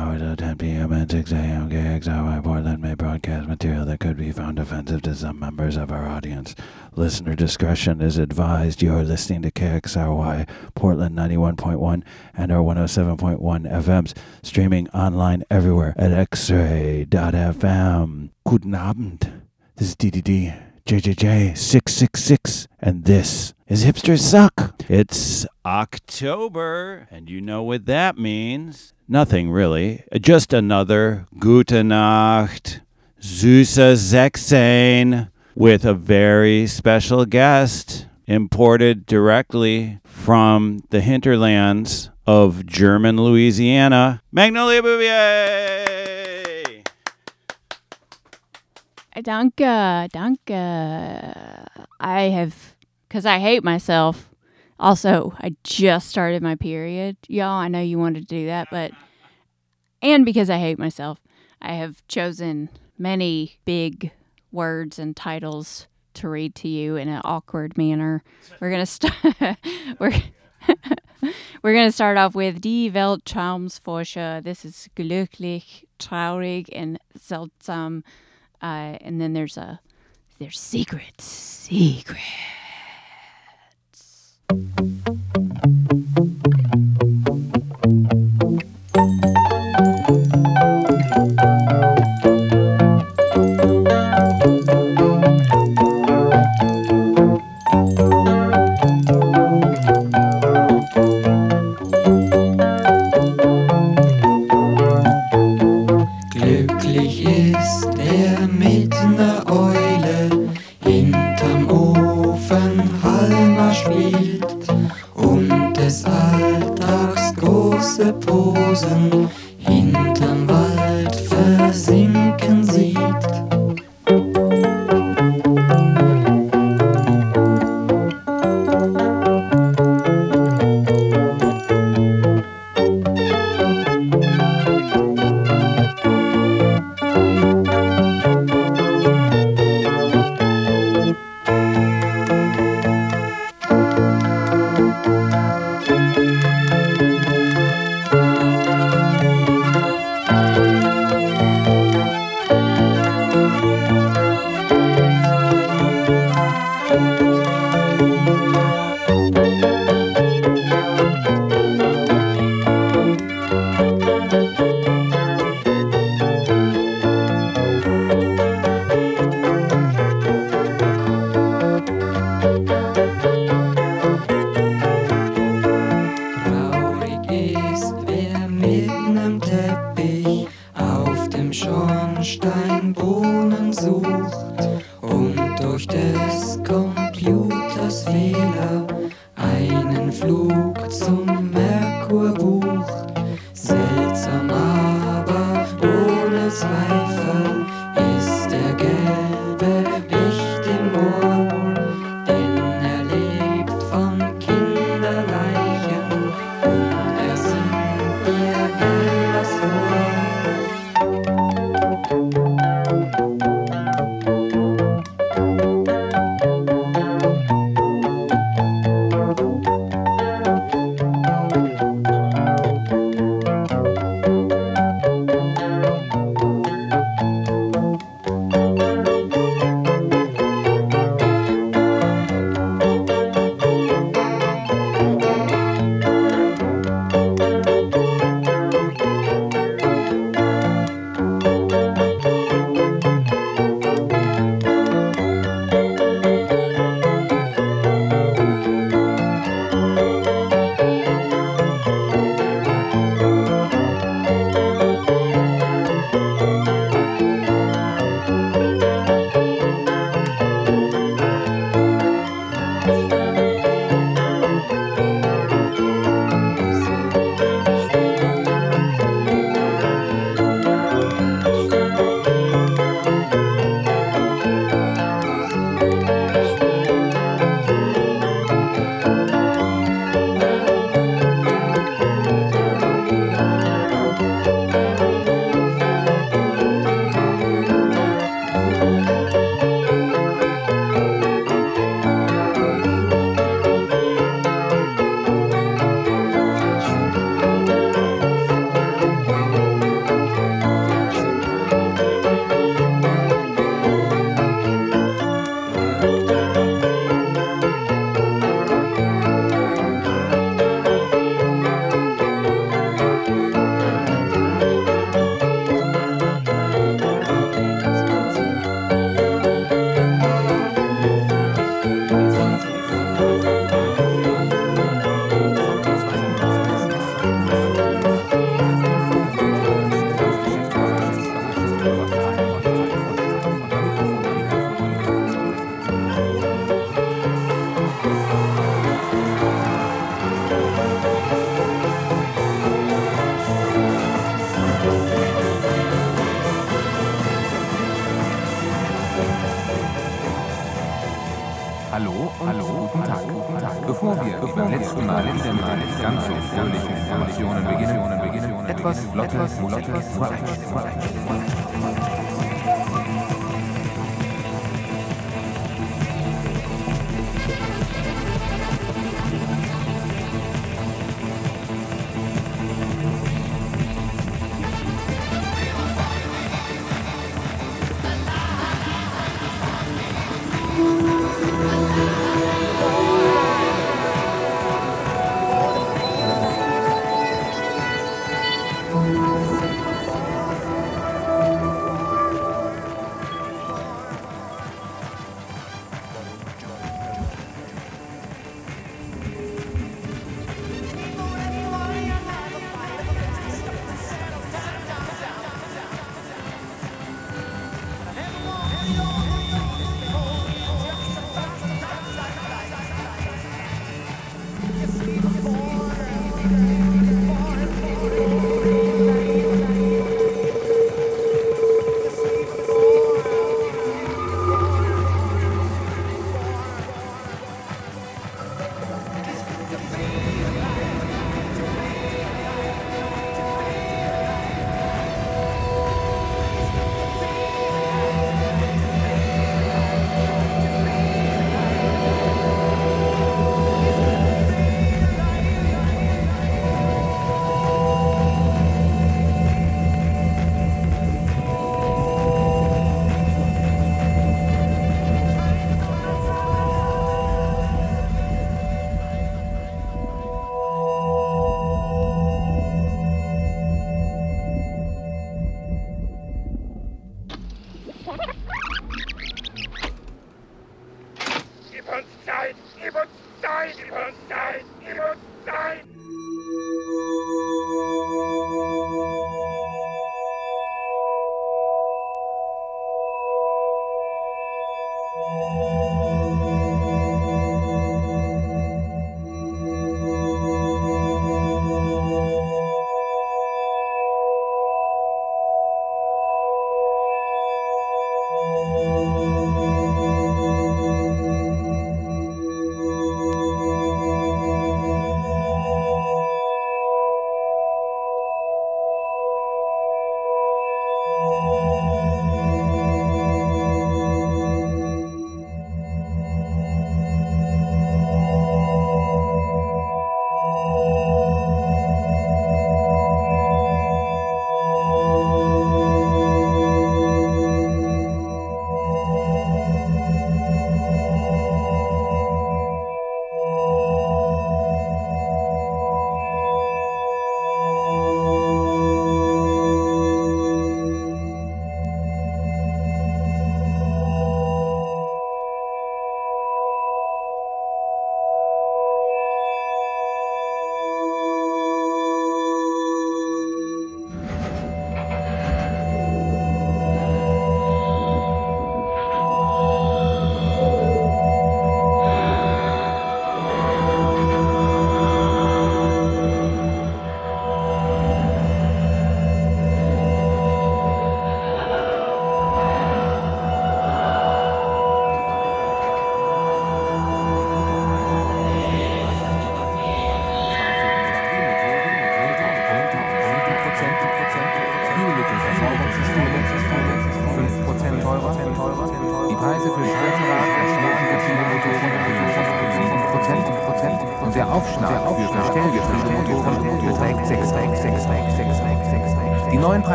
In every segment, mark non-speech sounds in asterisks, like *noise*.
hours of 10 p.m. and 6 a.m. KXRY Portland may broadcast material that could be found offensive to some members of our audience. Listener discretion is advised. You're listening to KXRY Portland 91.1 and our 107.1 FMs, streaming online everywhere at xray.fm. Guten Abend. This is DDD JJJ666, and this is Hipsters Suck. It's October, and you know what that means. Nothing really. Just another Gute Nacht, Süße Sechzehn, with a very special guest imported directly from the hinterlands of German Louisiana, Magnolia Bouvier. Danke, danke. I have, because I hate myself. Also, I just started my period. Y'all, I know you wanted to do that, but, and because I hate myself, I have chosen many big words and titles to read to you in an awkward manner. We're going to start, *laughs* we're, *laughs* we're going to start off with Die Weltraumsforscher. This is glücklich, traurig, and seltsam. Uh, and then there's a there's secrets, secrets. Glücklich ist er mit ner Eule Posen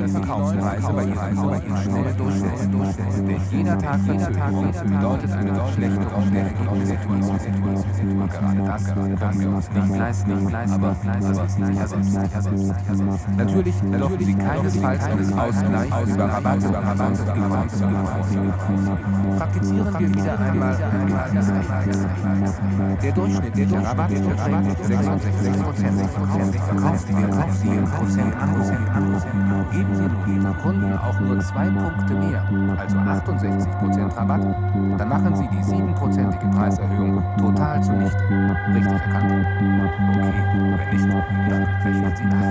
这次考出来四百一十来四 jeder Tag Verzögerung bedeutet eine Verschlechterung der Situation. Gerade das können wir uns nicht leisten, aber sicher selbst. Natürlich dürfen Sie keinesfalls einen Ausgleich über Rabatte Praktizieren wir wieder einmal Der Durchschnitt der Rabatt beträgt 66 Prozent. Verkaufen wir 7 Prozent an. Geben Sie Ihren Kunden auch nur zwei Punkte mehr, also 68 Prozent Rabatt, dann machen Sie die 7-prozentige Preiserhöhung total zunichte. Richtig erkannt? Okay, wenn nicht, dann rechnen Sie nach.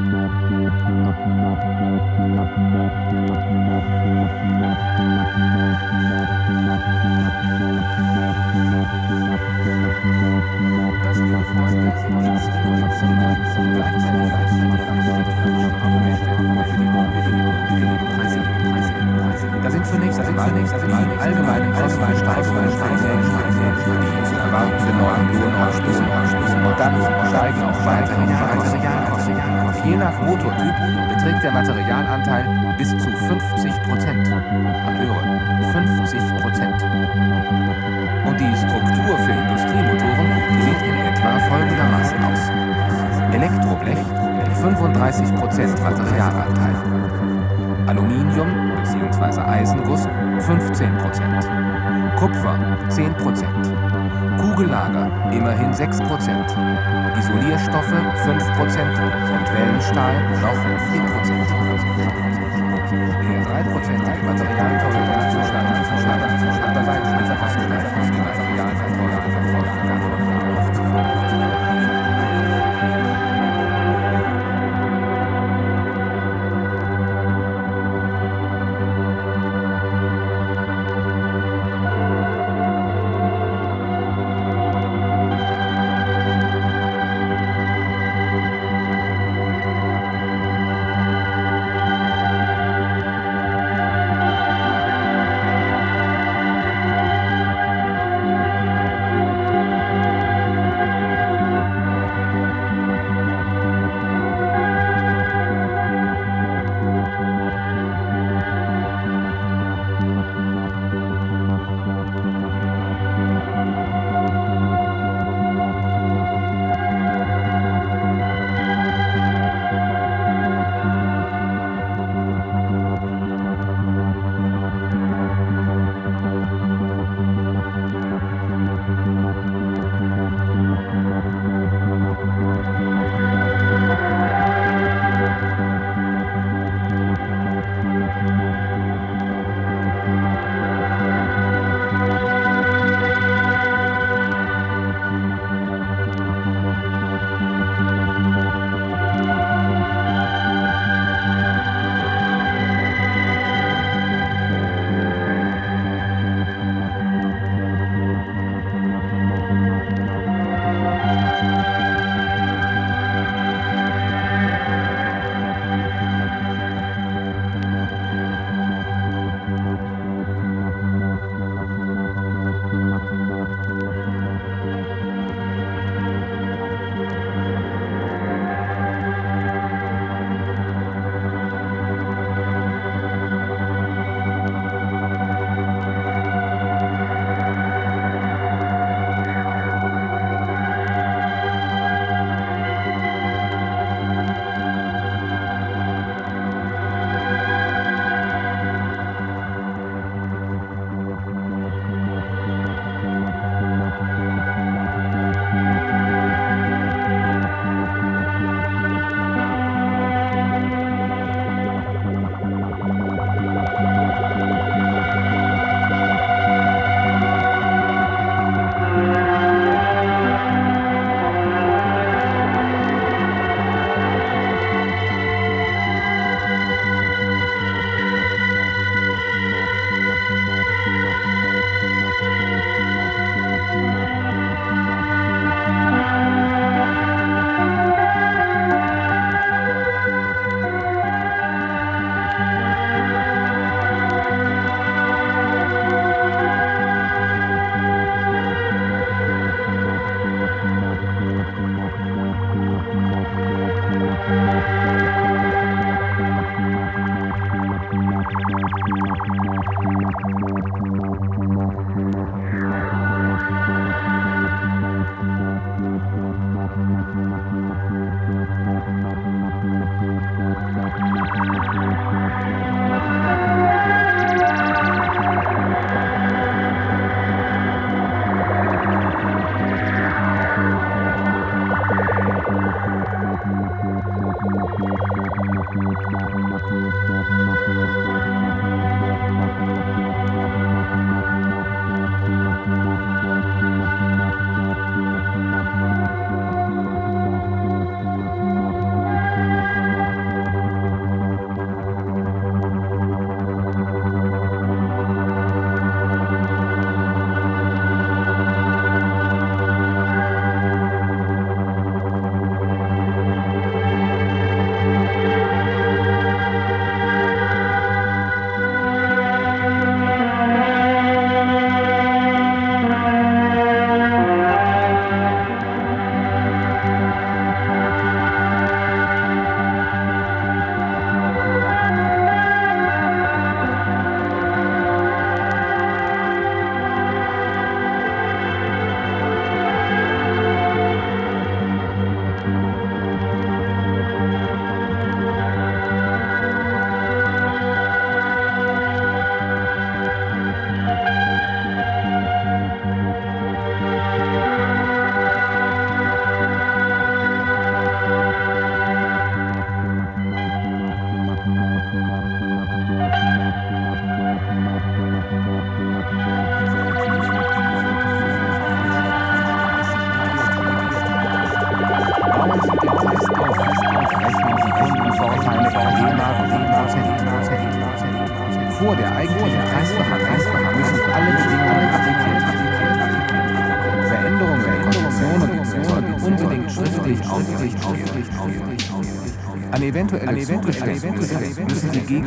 Da sind zunächst allgemeine Kosten, Steigerungen, Steigerungen, Steigerungen. Kostensteigerungen, die zu erwartende neuen Lohnausstoßen und dann steigen auch die Materialkosten. Je nach Motortyp beträgt der Materialanteil bis zu 50 Prozent. Man höre, 50 Prozent. Und die Struktur für Industriemotoren sieht in etwa folgendermaßen aus. Elektroblech 35 Prozent Materialanteil. Aluminium bzw. Eisenguss 15 Prozent. Kupfer 10 Prozent. Kugellager immerhin 6 Prozent. Isolierstoffe 5 Prozent und Wellenstahl noch 4 Prozent. Der 3-prozentige Materialteuerungszuschlag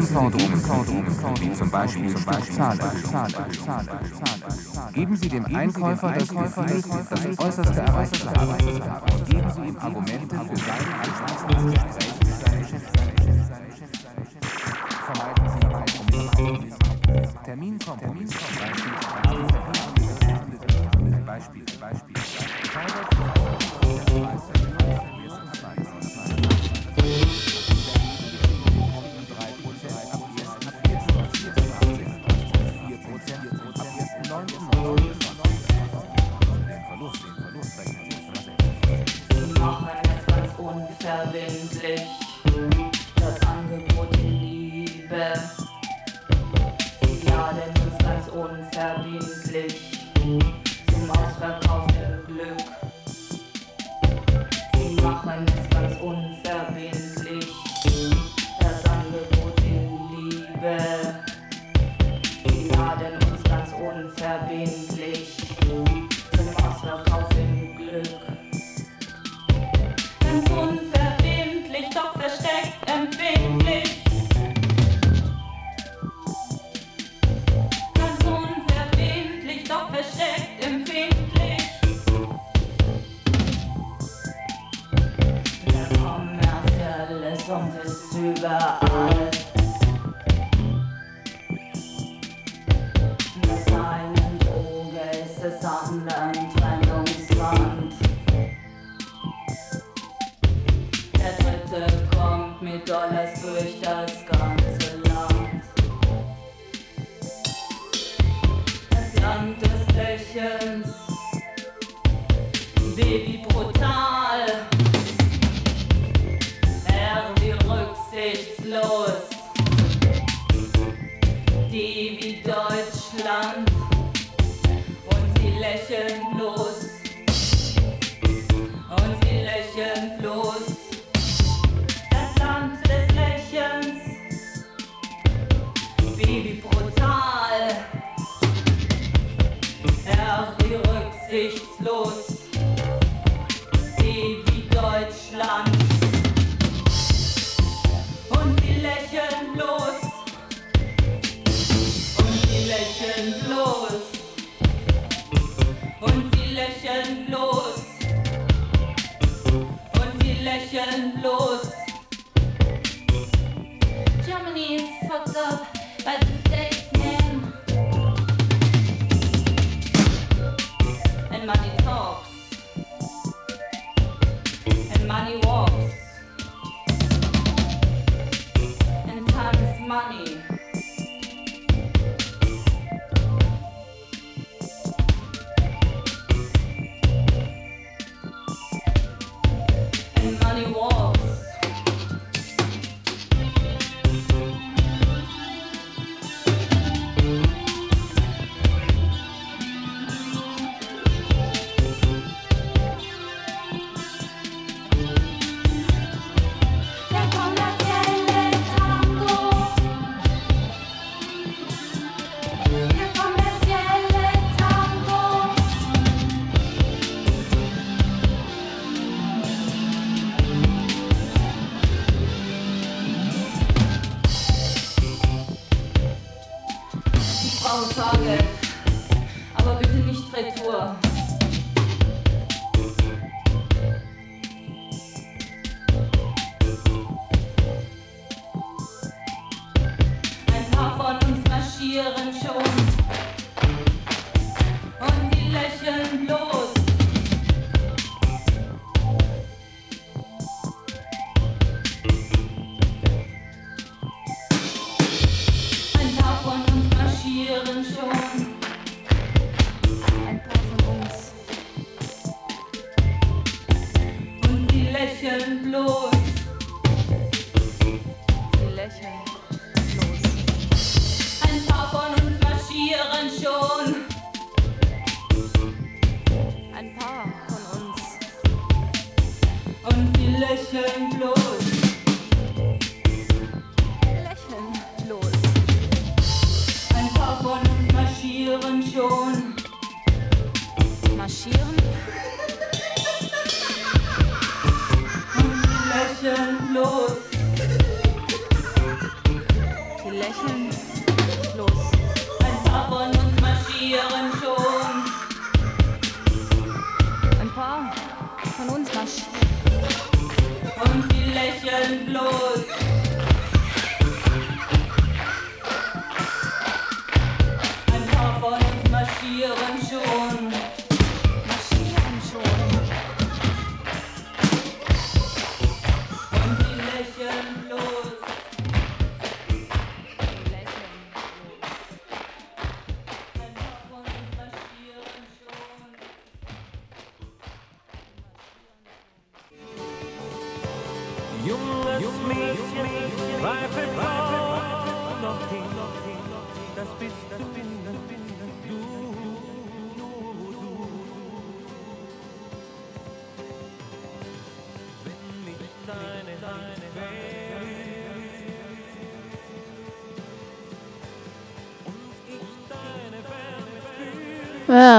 Gegenforderungen, wie zum Beispiel Geben Sie dem Einkäufer das Gefühl, das Äußerste erreicht zu haben. Geben Sie ihm Argumente für seinen Anspruch.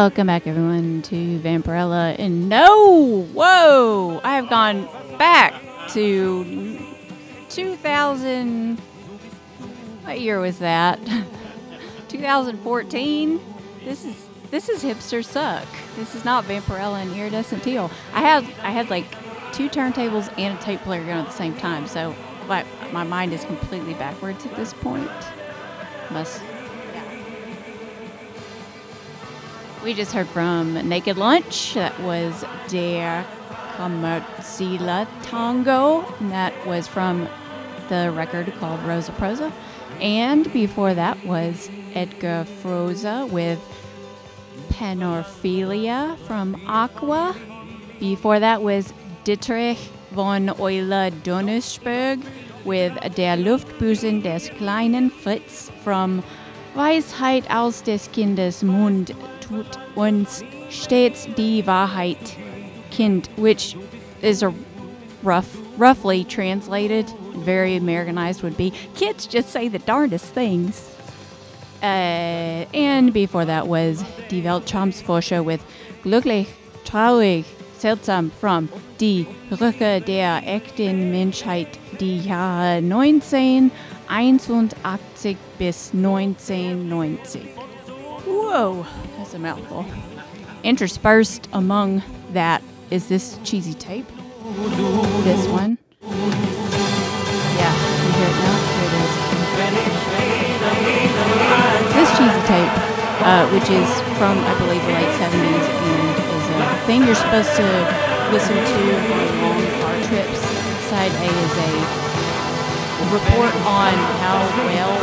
Welcome back, everyone, to Vampirella. And no, whoa, I have gone back to 2000. What year was that? *laughs* 2014. This is this is hipster suck. This is not Vampirella and Iridescent Teal. I had I had like two turntables and a tape player going at the same time, so like my mind is completely backwards at this point. Must We just heard from Naked Lunch. That was Der Kommerzielle Tango. And that was from the record called Rosa Prosa. And before that was Edgar Froese with Panorphelia from Aqua. Before that was Ditterich von Euler Donnersperg with Der Luftbusen des kleinen Fritz from Weisheit aus des Kindes Mund tut uns stets die Wahrheit Kind, which is a rough, roughly translated, very Americanized would be kids just say the darndest things. Uh, and before that was Die Weltraumsforscher with Glücklich, Traurig, Seltsam from Die Rücke der echten Menschheit, die Jahre 1981 bis 1990. Whoa, that's a mouthful. Interspersed among that is this cheesy tape. This one. Yeah, you hear it now? Here it is. This cheesy tape, uh, which is from, I believe, the late 70s and is a thing you're supposed to listen to on long car trips. Side A is a report on how well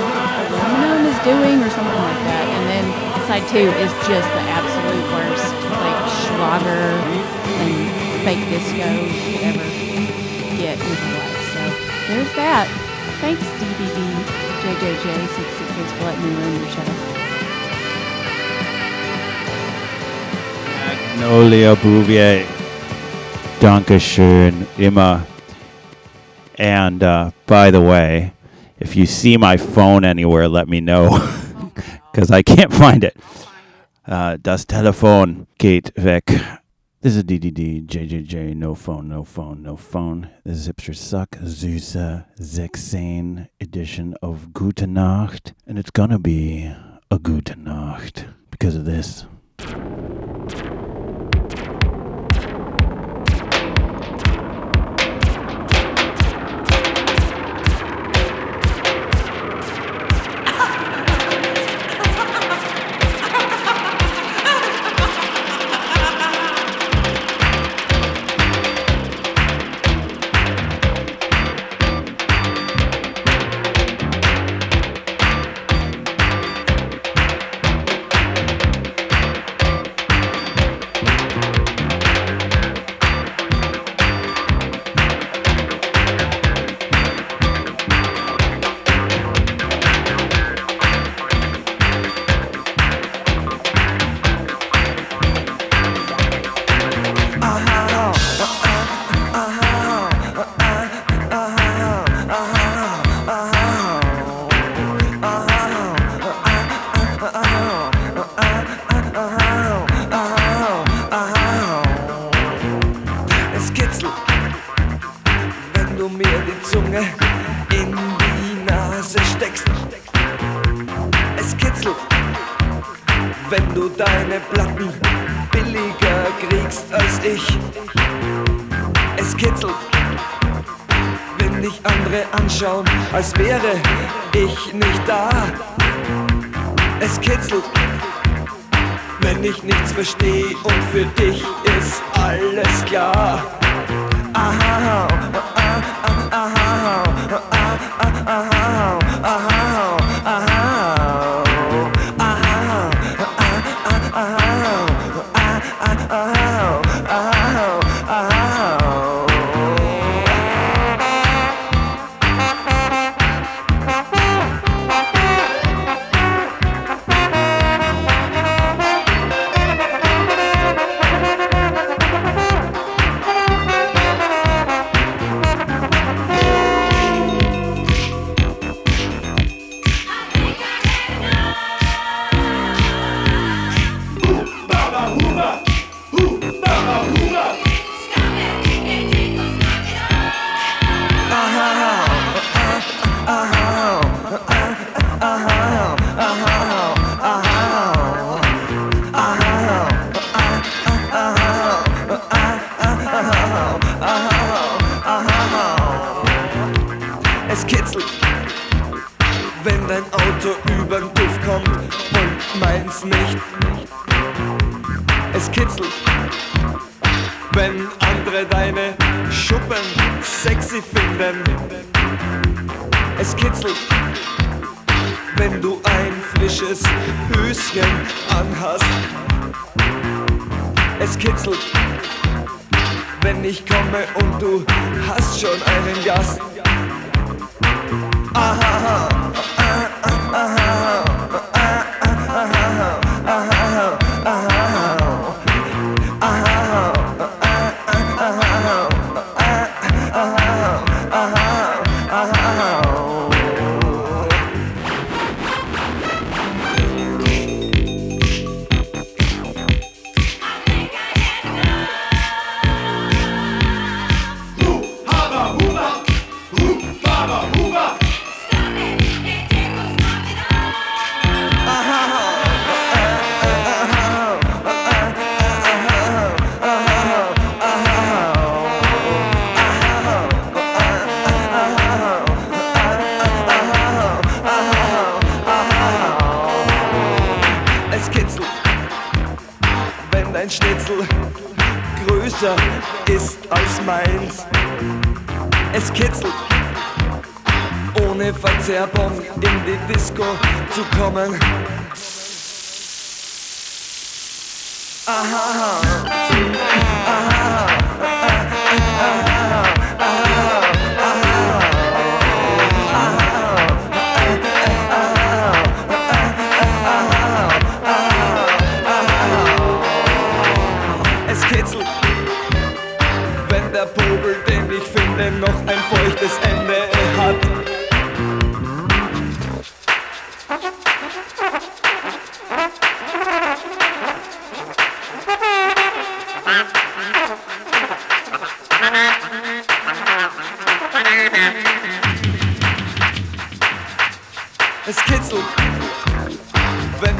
aluminum is doing or something like that. And then side two is just the absolute worst, like Schlager and fake disco, whatever. get in life. So there's that. Thanks, DDD JJJ666 for letting me run your show. Magnolia Bouvier. Dankeschön, immer. And uh, by the way, if you see my phone anywhere, let me know. *laughs* Because I can't find it. Uh, das Telefon geht weg. This is DDD, JJJ, no phone, no phone, no phone. This is Hipster Suck, Süße 16 edition of Gute Nacht. And it's gonna be a Gute Nacht because of this. Kitzelt, wenn dich andere anschauen, als wäre ich nicht da. Es kitzelt, wenn ich nichts verstehe und für dich ist alles klar. Aha, aha, aha, aha, aha, aha, aha, Aha, aha,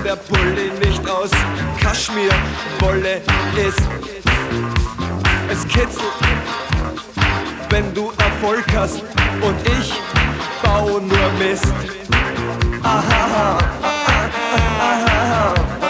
der Pulli nicht aus Kaschmirwolle ist. Es kitzelt, wenn du Erfolg hast und ich baue nur Mist. Aha, aha, aha, aha.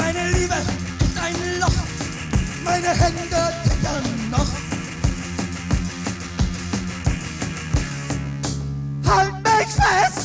Meine Liebe ist ein Loch, meine Hände zittern noch. Halt mich fest!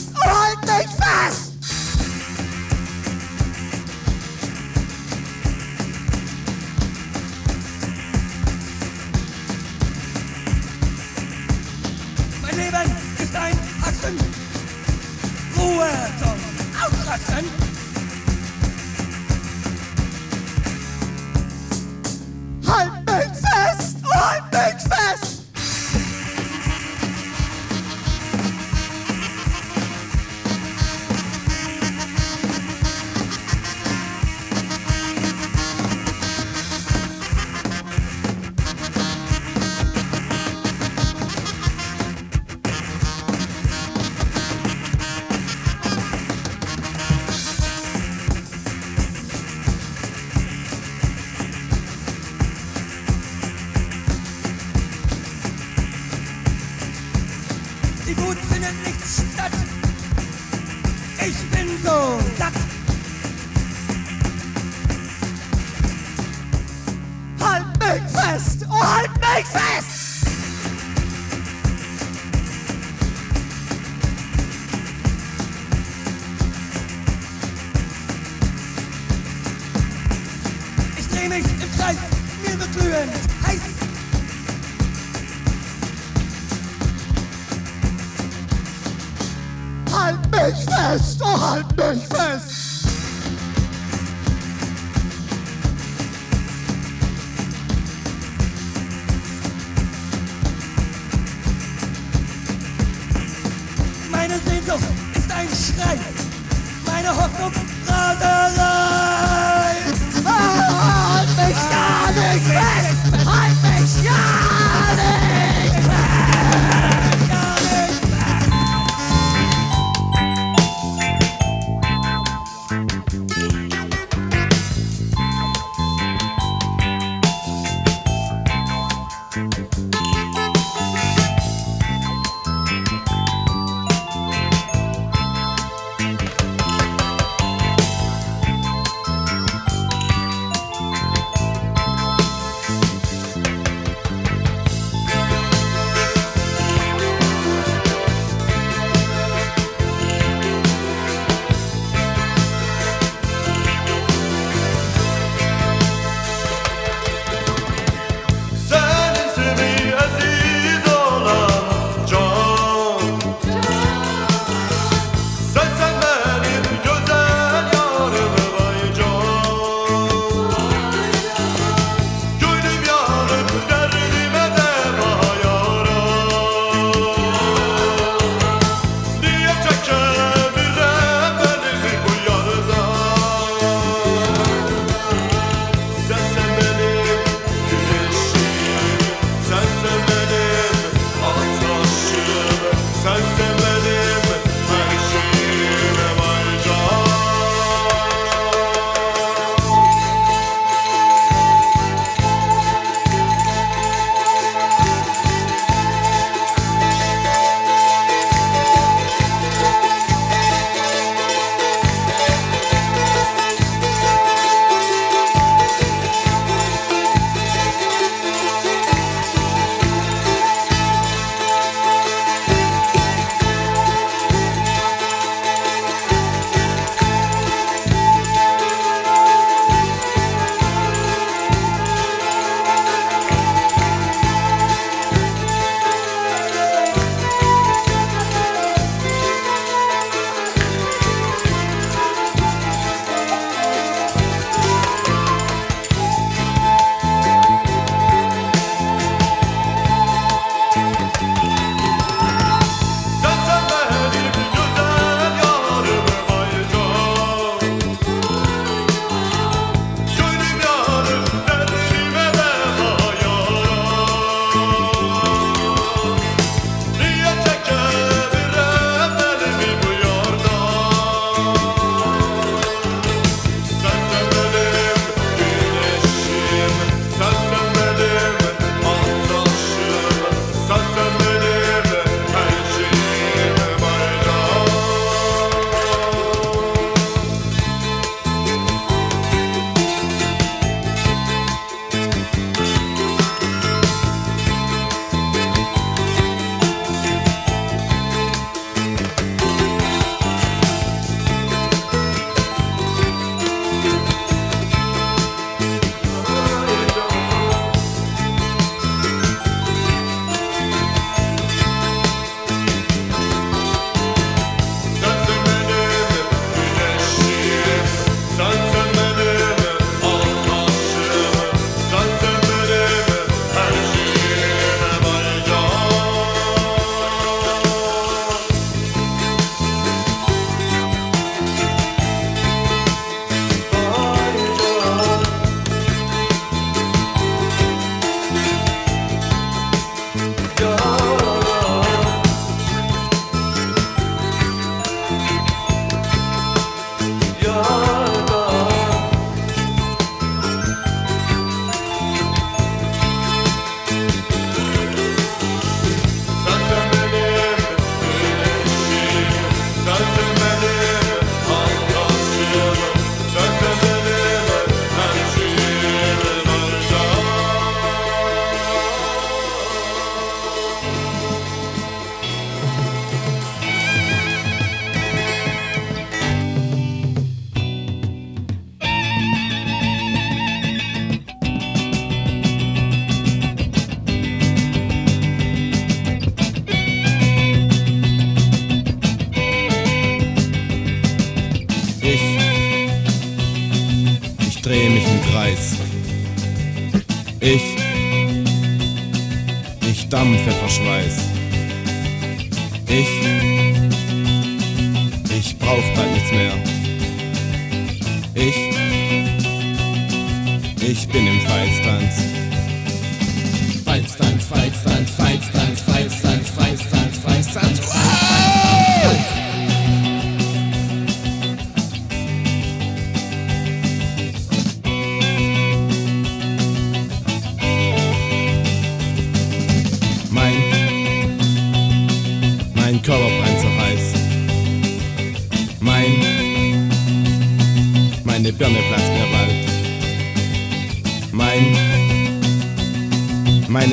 しない。前の方向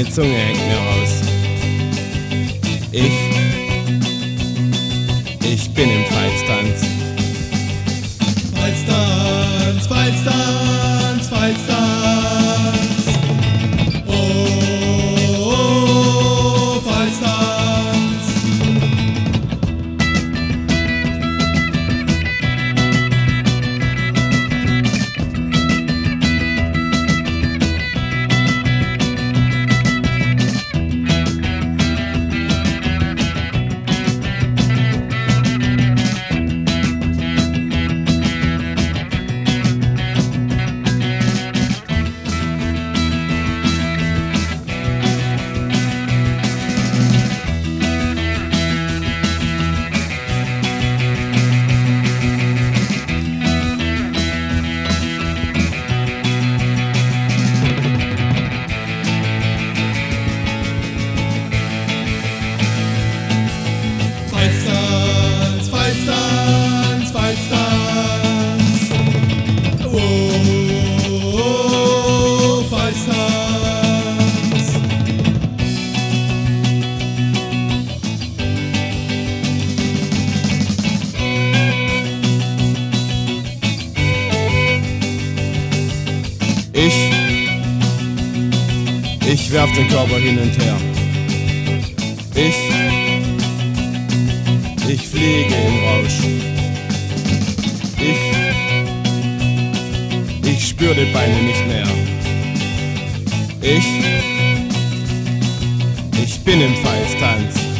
meine Zunge hängt mir raus. Ich, ich bin im Feitstanz. Ich, ich werf den Körper hin und her. Ich, ich fliege im Rausch. Ich, ich spür die Beine nicht mehr. Ich, ich bin im Feitstanz.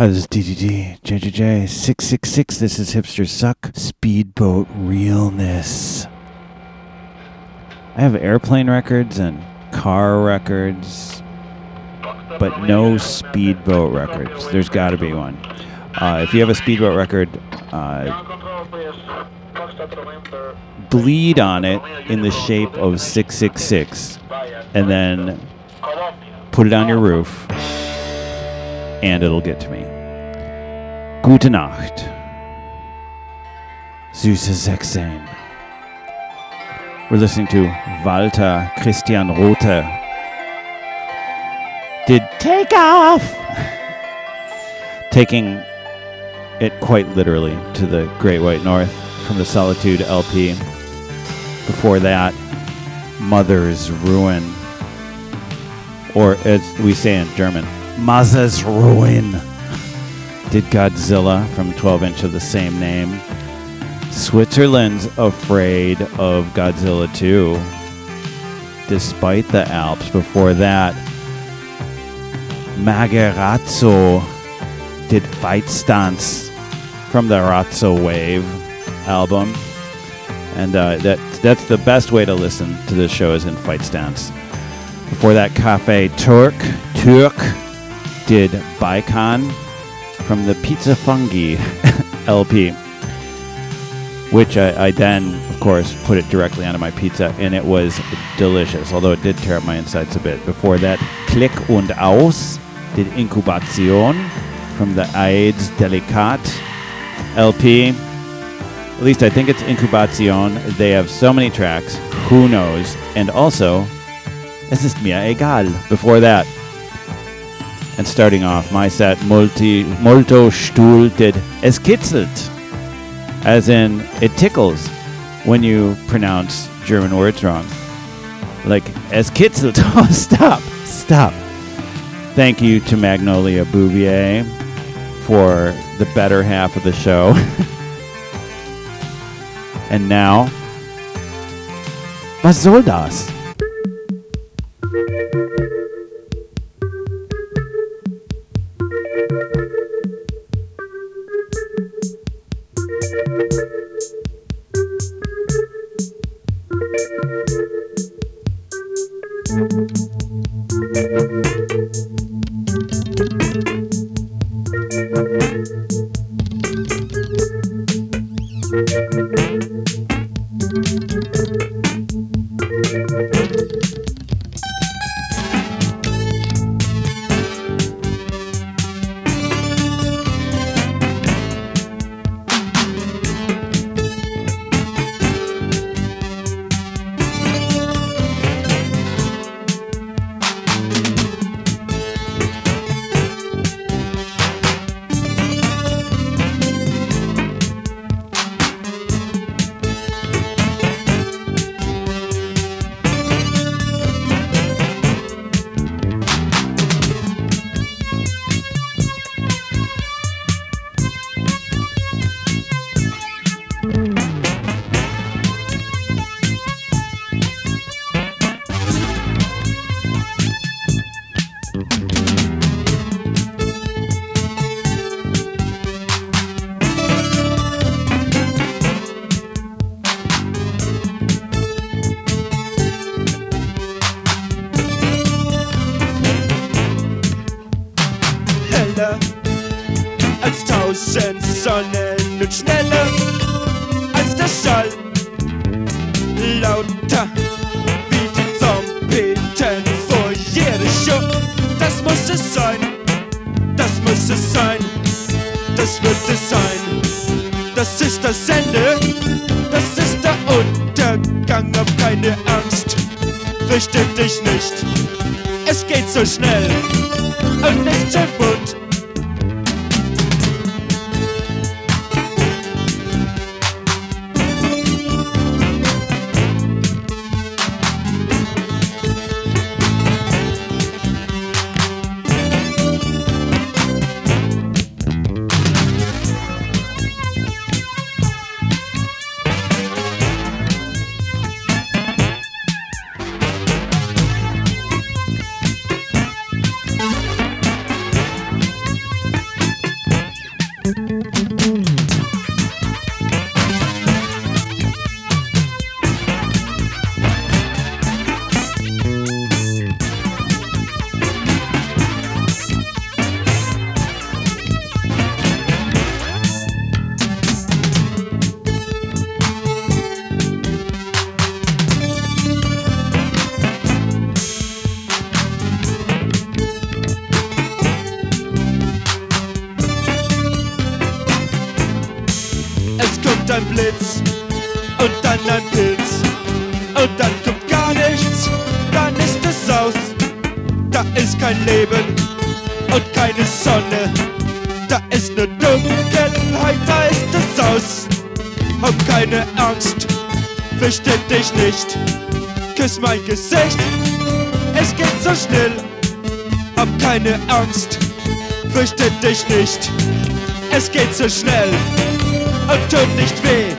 Hi, this is DDD, JJJ, 666. This is Hipster Suck, Speedboat Realness. I have airplane records and car records, but no speedboat records. There's got to be one. Uh, if you have a speedboat record, uh, bleed on it in the shape of 666 and then put it on your roof and it'll get to me. Gute Nacht. Süße Sechzehn. We're listening to Walter Christian Rothe. Did take off! *laughs* Taking it quite literally to the Great White North from the Solitude LP. Before that, Mother's Ruin. Or as we say in German, Mother's Ruin. Did Godzilla from 12 inch of the same name. Switzerland's afraid of Godzilla 2. Despite the Alps before that, Magi Razzo did Fight Stance from the Razzo Wave album. And uh, that that's the best way to listen to this show is in Fight Stance. Before that, Cafe Turk Turk did Bicon from the Pizza Fungi *laughs* LP, which I, I then, of course, put it directly onto my pizza, and it was delicious, although it did tear up my insides a bit. Before that, Klick und Aus did Incubation from the AIDS Delicat LP. At least I think it's Incubation. They have so many tracks. Who knows? And also, es ist mir egal. Before that, and starting off my set, multi, molto stuhl did es kitzelt, as in it tickles when you pronounce German words wrong. Like es kitzelt. *laughs* Oh, stop, stop. Thank you to Magnolia Bouvier for the better half of the show. *laughs* and now, was soll das? Thank you. Mein Gesicht, es geht so schnell. Hab keine Angst, fürchte dich nicht, es geht so schnell und tut nicht weh.